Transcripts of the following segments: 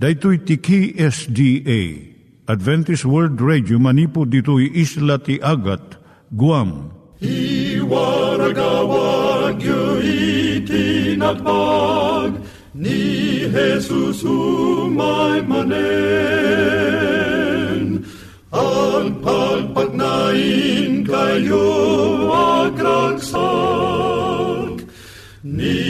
Daitui tiki SDA Adventist World Radio manipud ditui isla ti Agat Guam. I waragawag yu ni Jesus umay manen ang pagpagnain kayo agkansak ni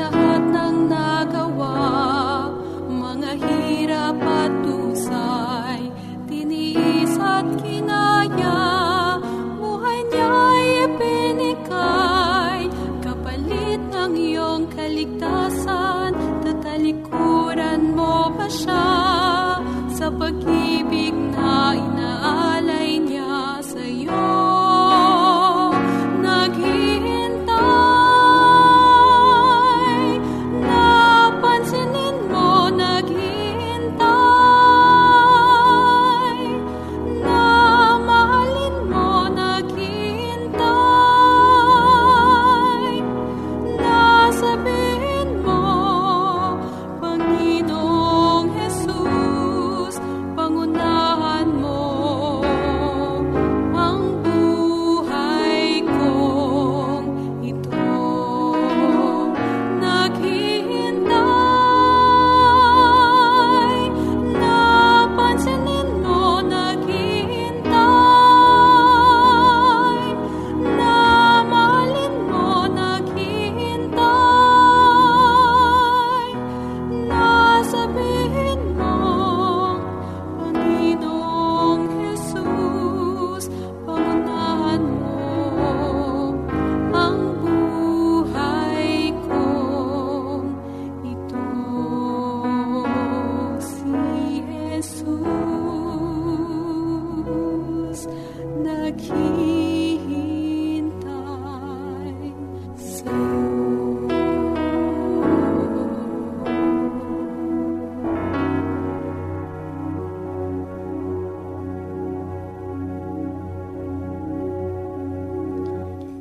the.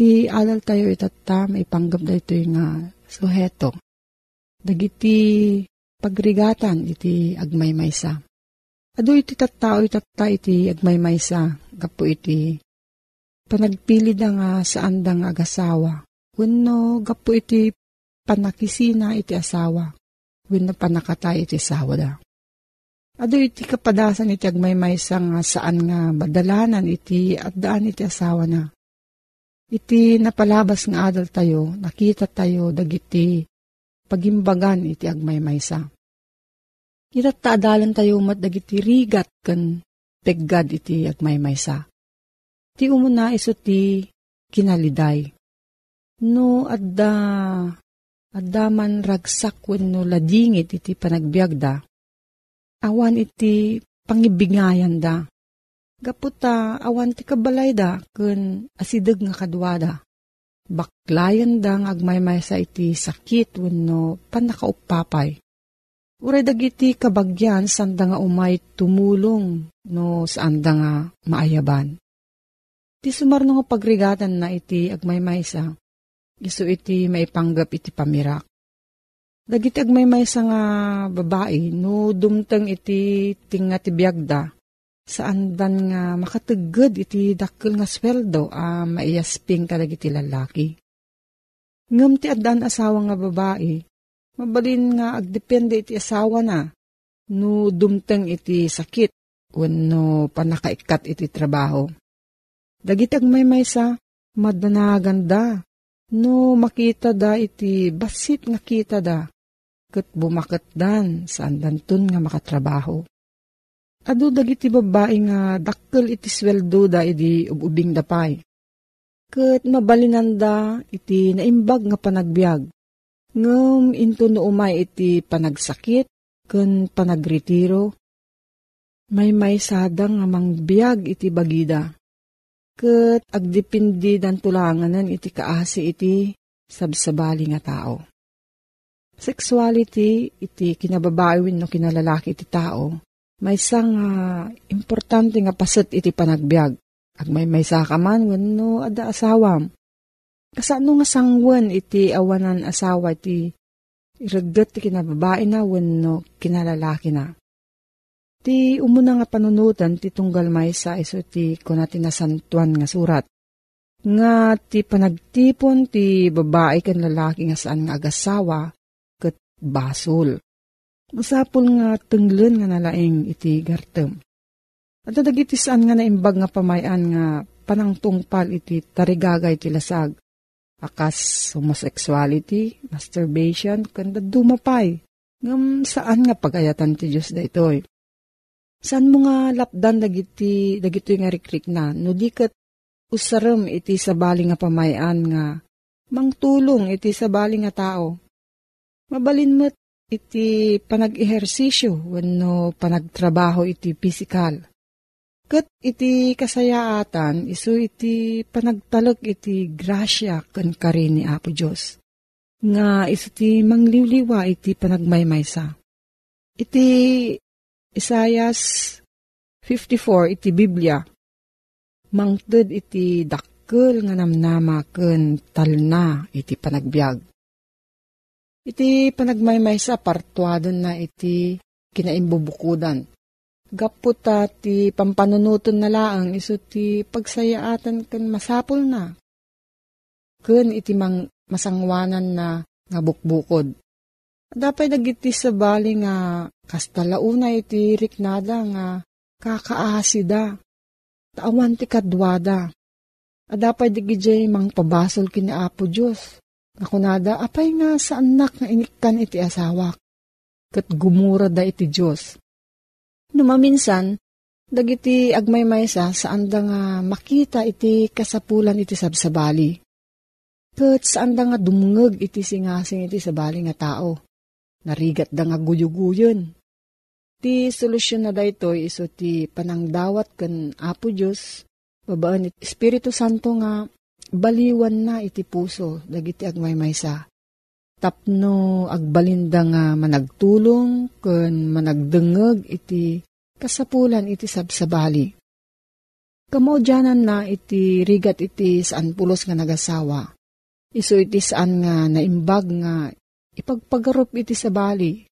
Ti adal tayo itata, maipanggap da ito nga suheto. Dagiti pagrigatan iti agmaymaysa. Ado iti tattao itata iti agmaymaysa, gapo iti panagpili da nga saan da nga agasawa. Wano gapo iti panakisina iti asawa. Wano panakatay iti asawa da. Ado iti kapadasan iti agmaymaysa nga saan nga badalanan iti at daan iti asawa na Iti napalabas nga adal tayo, nakita tayo dagiti pagimbagan iti agmaymaysa. Ita taadalan tayo mat dagiti rigat kan peggad iti agmaymaysa. Ti umuna iso ti kinaliday. No adda adda man ragsak wenno ladingit iti panagbiagda. Awan iti pangibigayan da Gaputa awan ti kabalay da kun asideg nga kadwada. Baklayan da nga agmaymay sa iti sakit wenno panakaupapay. Uray dagiti kabagyan sanda nga umay tumulong no saan da nga maayaban. Ti sumarno nga pagrigatan na iti agmaymaysa, iso iti maipanggap iti pamirak. Dagiti agmaymaysa nga babae, no dumteng iti tinga ti biyagda, saan dan nga makatagod iti dakkel nga sweldo a uh, maiyasping kadag iti lalaki. Ngam ti adan asawa nga babae, mabalin nga agdepende iti asawa na, no dumteng iti sakit, no panakaikat iti trabaho. Dagitag may maysa, madanaganda, no makita da iti basit nga kita da, kat bumakat dan saan danton nga makatrabaho. Adu dagiti babae nga dakkel iti sweldo da iti ububing dapay. Kat mabalinanda iti naimbag nga panagbiag. Ngam into no umay iti panagsakit ken panagretiro. May may sadang nga mangbiag iti bagida. Kat agdipindi dan tulanganan iti kaasi iti sabsabali nga tao. Sexuality iti kinababae no kinalalaki iti tao may isang uh, importante nga paset iti panagbiag. Ag may may sakaman, wano ada asawam. Kasano nga sangwan iti awanan asawa iti iragat ti kinababae na wano kinalalaki na. Ti umuna nga panunutan ti tunggal may sa iso ti kunati na santuan nga surat. Nga ti panagtipon ti babae kan lalaki nga saan nga agasawa kat basol. Masapul nga tenglen nga nalaing iti gartem. At dagiti saan nga naimbag nga pamayan nga panangtungpal iti tarigagay iti lasag. Akas homosexuality, masturbation, kanda dumapay. Ngam saan nga pagayatan ti Diyos da itoy. Saan mo nga lapdan dagiti, dagito nga rikrik na, no di kat usarem iti sabali nga pamayan nga mangtulong iti sabali nga tao. Mabalin mo't iti panag-ehersisyo wenno panagtrabaho iti pisikal. Kat iti kasayaatan, iso iti panagtalak iti grasya kan kari ni Apo Diyos. Nga iso ti mangliwliwa iti panagmaymaysa. Iti Isayas 54 iti Biblia. Mangted iti dakkel nga namnama ken talna iti panagbiag Iti panagmaymay sa partuadon na iti kinaimbubukudan. Gaputa ti pampanunuton na laang iso ti pagsayaatan kan masapol na. Kun iti mang masangwanan na nga bukbukod. Dapay dagiti sa bali nga kastalauna iti riknada nga kakaasida. Taawan ti kadwada. Adapay di gijay mang pabasol kina Apo Diyos. Nakunada, apay nga sa anak nga inikkan iti asawak. Kat gumura da iti Diyos. Numaminsan, dagiti agmaymaysa saan da nga makita iti kasapulan iti sabsabali. Kat saan da nga dumngeg iti singasing iti sabali nga tao. Narigat da nga guyuguyon. Ti solusyon na da ito iso ti panangdawat kan Apo Diyos babaan iti Espiritu Santo nga baliwan na iti puso dagiti agmaymaysa. Tapno agbalinda nga managtulong ken managdengeg iti kasapulan iti sabsabali. Kamodyanan na iti rigat iti saan pulos nga nagasawa. Iso iti saan nga naimbag nga ipagpagarup iti sabali.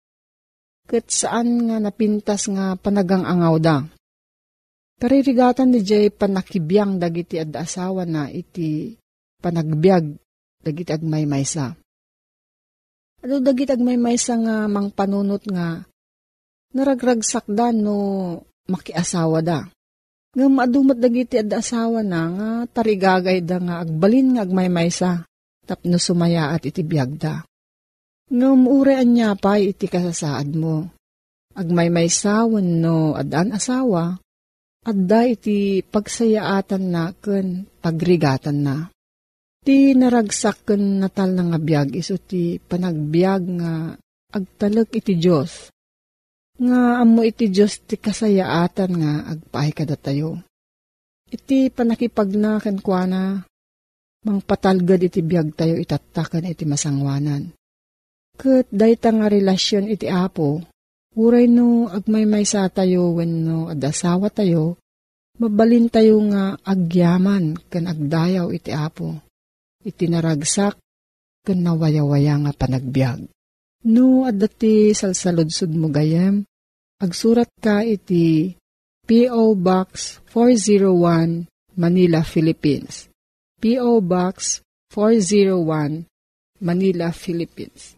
Kat saan nga napintas nga panagang angaw da. Karirigatan ni Jay panakibiyang dagiti ad asawa na iti panagbiag dagiti agmaymaysa. Ano dagiti agmaymaysa nga mang panunot nga naragragsak da no makiasawa da. Nga madumat dagiti ad asawa na nga tarigagay da nga agbalin nga agmaymaysa tapno sumaya at iti biyag da. Nga umurean niya pa iti kasasaad mo. Agmaymaysa no adan asawa adda iti pagsayaatan na ken pagrigatan na. Ti naragsak ken natal na nga biyag iso ti panagbiag nga agtalek iti Diyos. Nga amo iti Diyos ti kasayaatan nga agpaay kada tayo. Iti panakipag na kenkwana, mangpatalgad iti biyag tayo itatakan iti masangwanan. Kat dayta nga relasyon iti apo, Uray no agmaymay sa tayo when no adasawa tayo, mabalin tayo nga agyaman kan agdayaw iti apo. Iti naragsak kan nawayawaya nga panagbiag. No adati salsaludsud mo gayem, agsurat ka iti P.O. Box 401 Manila, Philippines. P.O. Box 401 Manila, Philippines.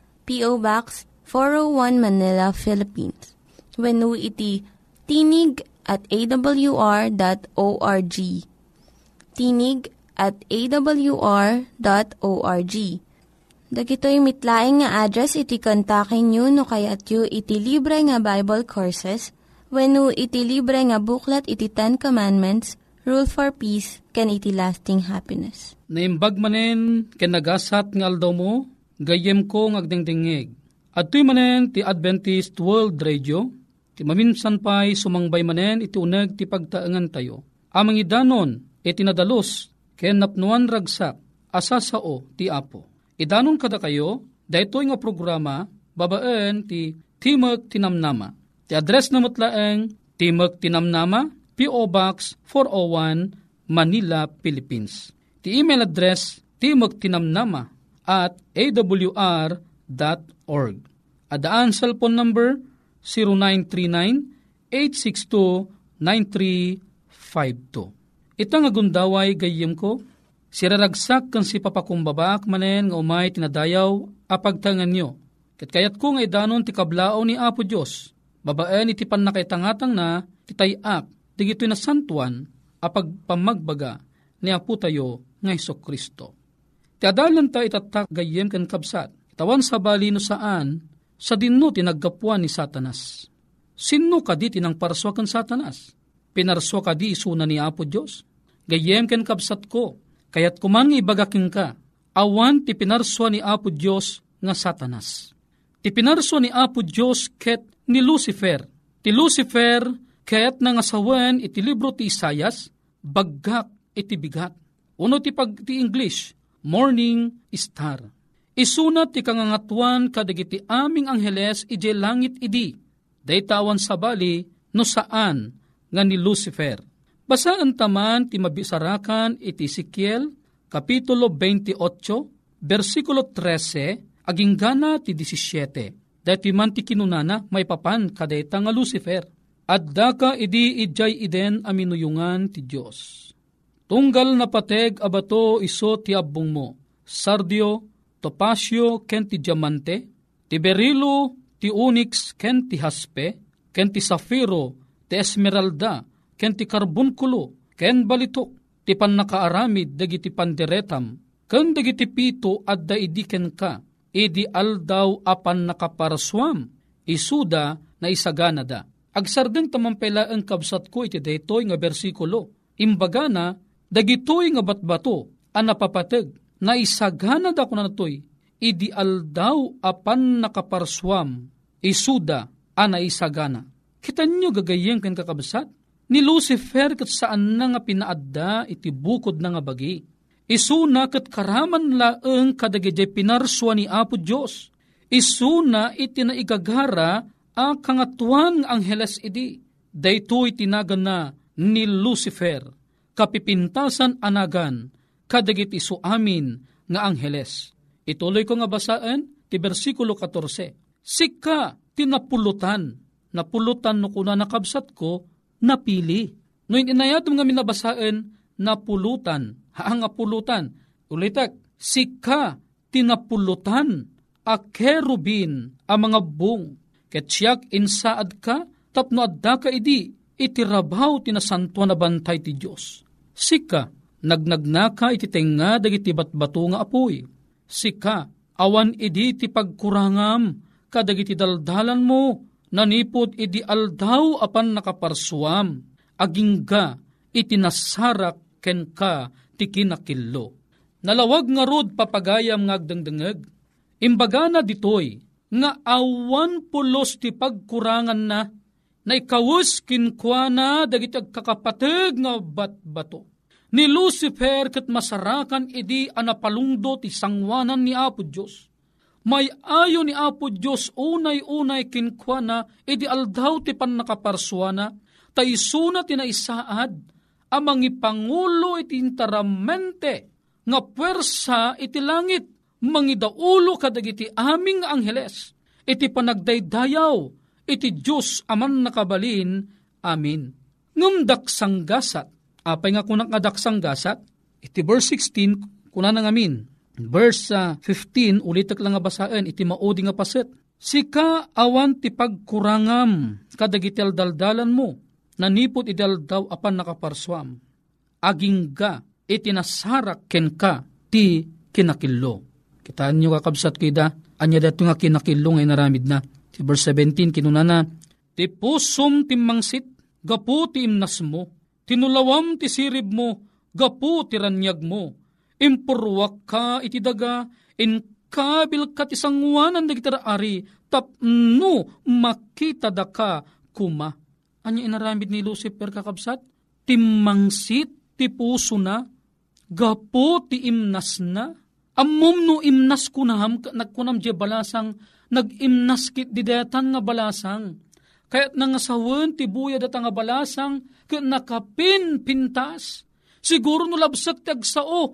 P.O. Box 401 Manila, Philippines. When iti tinig at awr.org. Tinig at awr.org. Dagitoy mitlaing nga address iti kontakin nyo no kayat yu iti libre nga Bible Courses when iti libre nga buklat iti Ten Commandments, Rule for Peace, can iti lasting happiness. Naimbag manen ken nagasat nga aldaw mo, gayem ko ng agdingdingig. At tuy manen ti Adventist World Radio, ti maminsan pa'y sumangbay manen iti uneg ti pagtaengan tayo. Amang idanon, iti nadalos, ken napnuan ragsak, asasao ti apo. Idanon kada kayo, daytoy nga programa, babaen ti Timog Tinamnama. Ti address na mutlaeng Timog Tinamnama, P.O. Box 401, Manila, Philippines. Ti email address timogtinamnama at awr.org. Adaan cellphone number 0939-862-9352. Itang agundaway gayem ko, siraragsak kan si papakumbabak manen nga umay tinadayaw apagtangan nyo. Kat kayat ko nga idanon ti kablao ni Apo Diyos, babaen iti pan nakaitangatang na titayak, digito'y na santuan, apag pamagbaga ni Apo tayo nga Kristo. Ti adalan ta itatak gayem kan kabsat, itawan sa bali no saan, sa dinno tinaggapuan ni Satanas. Sinno ka di tinang parswa kan Satanas? Pinarswa ka di isuna ni Apo Diyos? Gayem ken kabsat ko, kayat kumangi ibagaking ka, awan ti pinarswa ni Apo Diyos nga Satanas. Ti pinarswa ni Apo Diyos ket ni Lucifer. Ti Lucifer ket nga sawen iti libro ti Isayas, baggak iti bigat. Uno ti pag ti English, morning star. Isunat ti kangangatuan kadagiti aming angheles ije langit idi. Daytawan sa bali no saan nga ni Lucifer. Basaan taman ti mabisarakan iti Sikiel, Kapitulo 28, versikulo 13, aging gana ti 17. Dati man ti kinunana, may papan kadeta nga Lucifer. At daka idi idjay iden aminuyungan ti Diyos. Tunggal na pateg abato iso ti abong mo, sardio, topasyo, ken ti diamante, ti berilo, ti onyx, ken ti haspe, ken ti safiro, ti esmeralda, ken ti karbunkulo, ken balitok, ti pannakaaramid dagiti panderetam, ken dagiti pito at daidiken ka, idi aldaw apan nakaparaswam, isuda na isagana da. Agsardeng tamampela ang kabsat ko iti daytoy nga bersikulo. Imbaga dagitoy nga batbato, ang napapateg, na isagana da ko na natoy, idi aldaw apan nakaparswam, isuda ana isagana. Kita nyo gagayeng kan kakabsat? Ni Lucifer kat saan na nga pinaadda iti bukod na nga bagi. Isuna kat karaman laeng kadagide pinarswa ni Apo Diyos. Isuna iti na igagara a kangatuan angheles idi. Daytoy tinagan na ni Lucifer. Kapipintasan anagan kadagit isu amin nga angheles. Ituloy ko nga basaan ti versikulo 14. Sika tinapulutan, napulutan no kuna nakabsat ko, napili. No inayat nga minabasaan, napulutan, haang pulutan. Ulitak, sika tinapulutan, a kerubin, a mga bung, ketsiyak insaad ka, tapno adda ka idi, itirabaw tinasanto na bantay ti Diyos. Sika, nagnagnaka iti tenga dagiti batbato nga apoy. Sika, awan idi ti pagkurangam, kadagiti daldalan mo, nanipod idi aldaw apan nakaparsuam, agingga iti nasarak ken ka ti kinakillo. Nalawag nga rod papagayam nga agdengdengeg, imbaga na ditoy, nga awan pulos ti pagkurangan na, na ikawus kinkwana dagiti agkakapateg nga batbato. Ni Lucifer kat masarakan idi anapalungdo ti sangwanan ni Apo Diyos. May ayo ni Apo Diyos unay-unay kinkwana idi aldaw ti pan nakaparswana, ta isuna ti naisaad, amang ipangulo iti interamente, nga puwersa iti langit, mangidaulo kadagiti aming angheles, iti panagdaydayaw, iti Diyos aman nakabalin, amin. Ngumdak sanggasat, apay nga kunak nga daksang gasat, iti verse 16, kuna nga amin. Verse uh, 15, ulitak lang nga basaan, iti maudi nga paset. Sika awan ti pagkurangam, kadagiti daldalan mo, nanipot idaldaw apan nakaparswam. Aging ga, iti nasarak ken ka, ti kinakillo. Kitaan nyo kakabsat kida, anya dato nga kinakillo ngay naramid na. Ti verse 17, kinunana, Ti pusum timmangsit, gapu ti imnas mo, tinulawam ti sirib mo, gapu ti ranyag mo, impurwak ka iti daga, in kabil kat isangwanan da kitara ari, tapno makita da ka kuma. Anya inaramid ni Lucifer kakabsat? Timmangsit ti puso na, gapo ti imnas na, Ammom no imnas kunam, nagkunam di balasang, nag-imnas kit didetan nga balasang. Kaya't nga sawan ti buya data nga balasang, kat nakapin pintas. Siguro no labsak ti agsao,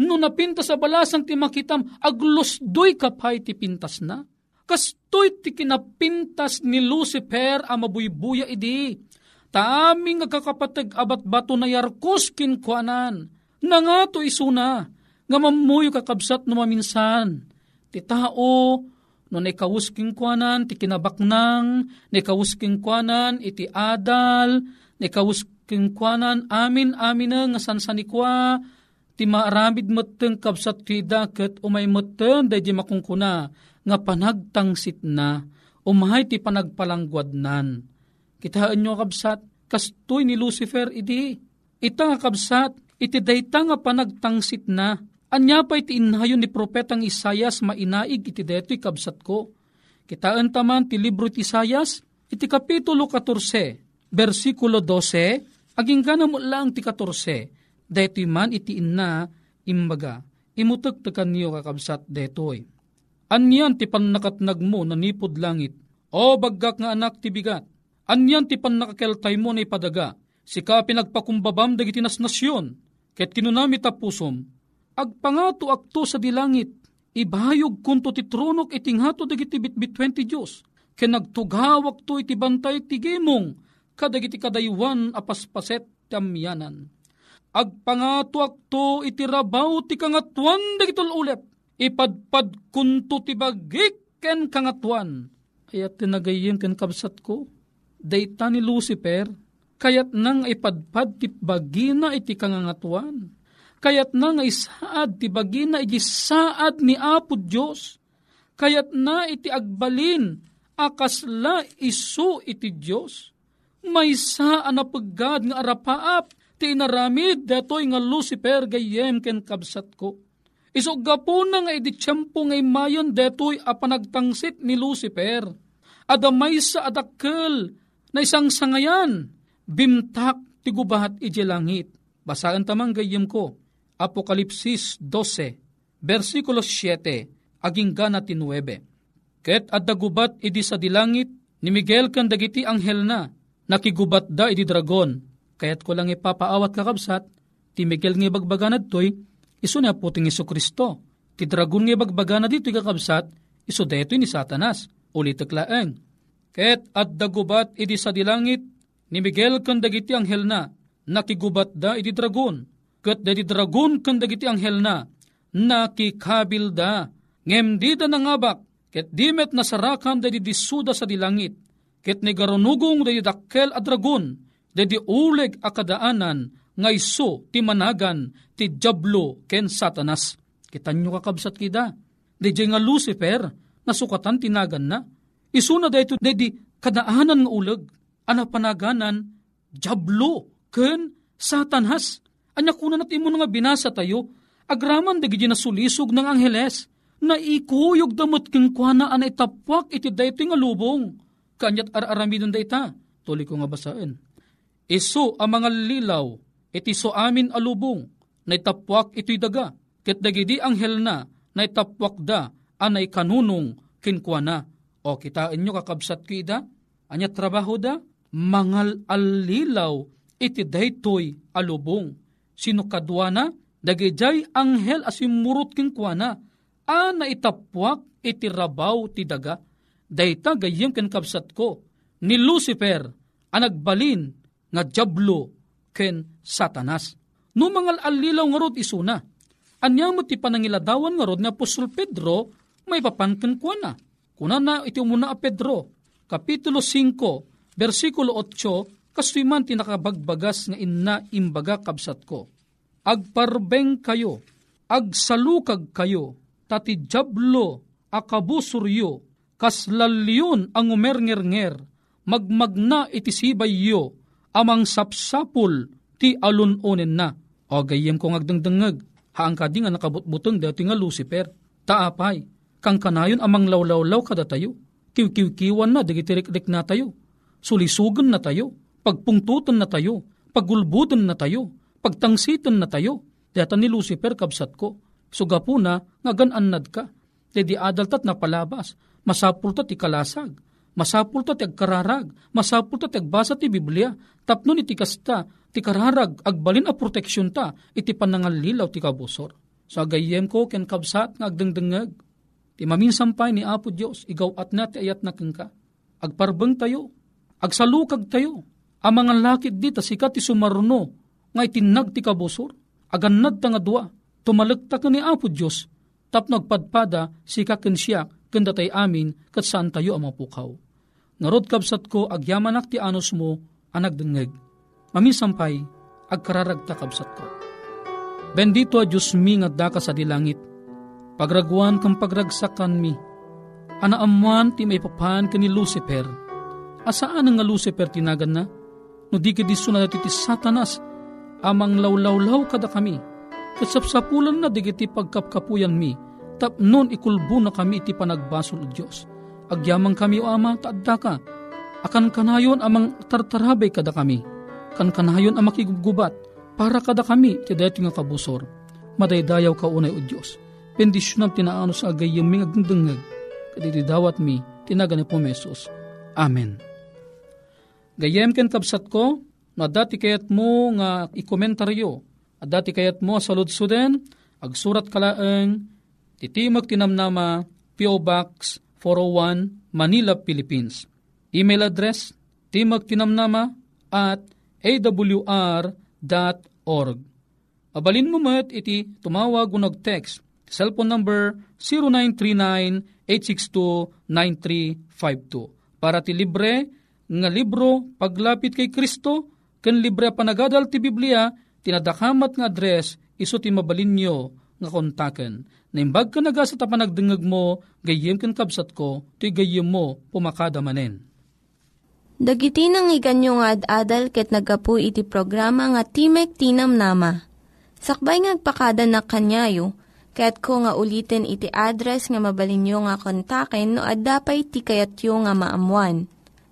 no napintas sa balasang ti makitam, aglos doy kapay ti pintas na. Kastoy ti kinapintas ni Lucifer a mabuybuya idi. Taming nga kakapatag abat bato na yarkos kinkuanan. Nangato isuna, nga mamuyo kakabsat no maminsan. Ti tao, no naikawusking kwanan, ti kinabaknang, naikawusking kwanan, iti adal, naikawusking kwanan, amin amin nga sansanikwa, ti maaramid mateng kabsat ti daket umay mateng day di makungkuna, nga panagtangsit na, umahay ti panagpalanggwadnan. Kitaan nyo kabsat, kastoy ni Lucifer idi, ita nga kabsat, iti dayta nga panagtangsit na, Anya pa iti inhayon ni propetang Isayas mainaig iti deto'y kabsat ko. Kitaan taman ti libro ti Isayas, iti kapitulo 14, versikulo 12, aging gana mo lang ti 14, deto'y man iti inna, imbaga, imutagtakan niyo kakabsat deto'y. Anyan ti pannakatnag mo na nipod langit, o baggak nga anak ti bigat, anyan ti pannakakeltay mo na ipadaga, Sika pinagpakumbabam dagiti nasnasyon, ket kinunami tapusom, agpangato akto sa dilangit, ibahayog kunto ti tronok itinghato dagiti bitbit 20 Diyos, ken nagtugawak to iti bantay ti gemong, kadagiti kadaywan apaspaset tamyanan. Agpangato akto iti rabaw ti kangatuan dagitol ulet, ipadpad kunto ti bagik ken kangatuan. Ayat tinagayim ken kabsat ko, dayta ni Lucifer, Kayat nang ipadpad ti bagina iti kangangatuan. Kayat nang isaad ti bagina iti saad ni Apo Diyos. Kayat na iti agbalin akasla isu iti Diyos. May saan na pagad nga arapaap ti inaramid datoy nga Lucifer gayem ken kabsat ko. Iso gapo na nga iti tiyempo ngay mayon detoy a panagtangsit ni Lucifer. Adamay sa adakkel na isang sangayan bimtak ti gubahat iti langit. Basaan tamang gayem ko, Apokalipsis 12, versikulo 7, aging gana ti 9. Ket adda gubat idi sa dilangit, ni Miguel kan dagiti anghel na, nakigubat da idi dragon, kayat ko lang ipapaawat kakabsat, ti Miguel nga bagbaganad toy, iso na puting iso Kristo. Ti dragon nga bagbaganad dito kakabsat, iso deto ni Satanas, ulit laeng. Ket adda gubat idi sa dilangit, ni Miguel kan dagiti anghel na, nakigubat da iti dragon, kat dati dragon kan dagiti anghel na, nakikabil da, ngem di da nangabak, ket dimet nasarakan dati disuda sa dilangit, ket ni garunugong dati dakkel a dragon, dati uleg akadaanan, nga iso ti managan ti jablo ken satanas. Kitan nyo kakabsat kida, di nga Lucifer, nasukatan tinagan na, iso na dahito di kadaanan nga uleg, ana panaganan, jablo, ken satanhas. Anya kuna nat imo nga binasa tayo, agraman dagi na sulisog ng angheles, na ikuyog damot keng kuana ana itapwak iti dayto nga lubong. Kanyat ar-aramidon dayta, tuli ko nga basaan. Iso ang mga lilaw, iti so amin alubong, na itapwak ito'y daga, ket dagidi anghel na, na itapwak da, anay kanunong kinkwana. O kitain nyo kakabsat ko ida, anya trabaho da, mangal alilaw iti daytoy alubong. Sino kadwana, dagijay anghel asimurot king kuana, a naitapwak iti rabaw ti daga. Dayta gayem ken kapsat ko, ni Lucifer, anagbalin nga jablo ken satanas. No mangal alilaw nga rod isuna, anya mo ti panangiladawan nga rod nga Apostol Pedro, may papanken kuana. Kuna na iti umuna a Pedro, Kapitulo 5, versikulo 8, kastoy man tinakabagbagas nga inna imbaga kabsat ko. Agparbeng kayo, agsalukag kayo, tati jablo akabusuryo, kaslalyon ang umernger-nger, magmagna iti sibay yo, amang sapsapul ti alunonen na. O gayem kong agdangdangag, haang ka nga nakabutbutong dati nga Lucifer, taapay, kang kanayon amang lawlawlaw kada tayo, kiw-kiw-kiwan na, digitirik-rik na tayo, sulisugan na tayo, pagpungtutan na tayo, pagulbutan na tayo, pagtangsitan na tayo. Data ni Lucifer kabsat ko, sugapo na nga gananad ka. Dedi adaltat na palabas, masapultat ikalasag, masapultat agkararag, masapultat agbasa ti Biblia, tapno ni tikasta, ti kararag, agbalin a proteksyon ta, iti panangalilaw ti kabusor. Sa gayem ko ken kabsat nga agdengdengag, ti maminsampay ni Apo Dios igaw at na ti ayat na ka. Agparbeng tayo, agsalukag tayo. Ang mga lakit dita sikat ti sumaruno, nga itinag ti kabusor, aganad ta nga dua, tumalagta ka ni Apo Diyos, tap nagpadpada sikaken siya, kanda tay amin, kat saan tayo ang. Narod kabsat ko, agyamanak ti anos mo, anak dengeg. Mamisampay, agkararagta kabsat ko. Bendito a Diyos mi nga daka sa dilangit, pagraguan kang pagragsakan mi, anaamuan ti may papan ka ni Lucifer, Asaan nga Lucifer tinagan na? No di ka diso na ti satanas, amang lawlawlaw kada kami. Kasapsapulan na di kiti pagkapkapuyan mi, tap non ikulbo na kami iti panagbasol o Diyos. Agyamang kami o ama, taadda ka. Akan kanayon amang tartarabay kada kami. Kan kanayon ang makigugubat, para kada kami, ti dayo nga kabusor. Madaydayaw ka unay o Diyos. Pendisyon tinaano sa agayang mga gandangag, kaditi dawat mi, tinagan ni Pomesos. Amen. Gayem ken kabsat ko, no dati kayat mo nga ikomentaryo, at dati kayat mo sa ludsuden, agsurat kalaeng, titimag tinamnama, P.O. Box 401, Manila, Philippines. Email address, timag tinamnama at awr.org. Abalin mo met iti tumawag unag text. Cellphone number 0939-862-9352. Para ti libre nga libro paglapit kay Kristo ken libre panagadal ti Biblia tinadakamat nga address iso ti mabalin nyo nga kontaken. Naimbag ka naga sa tapanagdengag mo, gayem ken kabsat ko, ti gayem mo pumakada manen. Dagiti nang iganyo nga ad-adal ket nagapu iti programa nga Timek Tinam Nama. Sakbay ngagpakada na kanyayo, ket ko nga ulitin iti address nga mabalinyo nga kontaken no ad-dapay tikayatyo nga maamuan.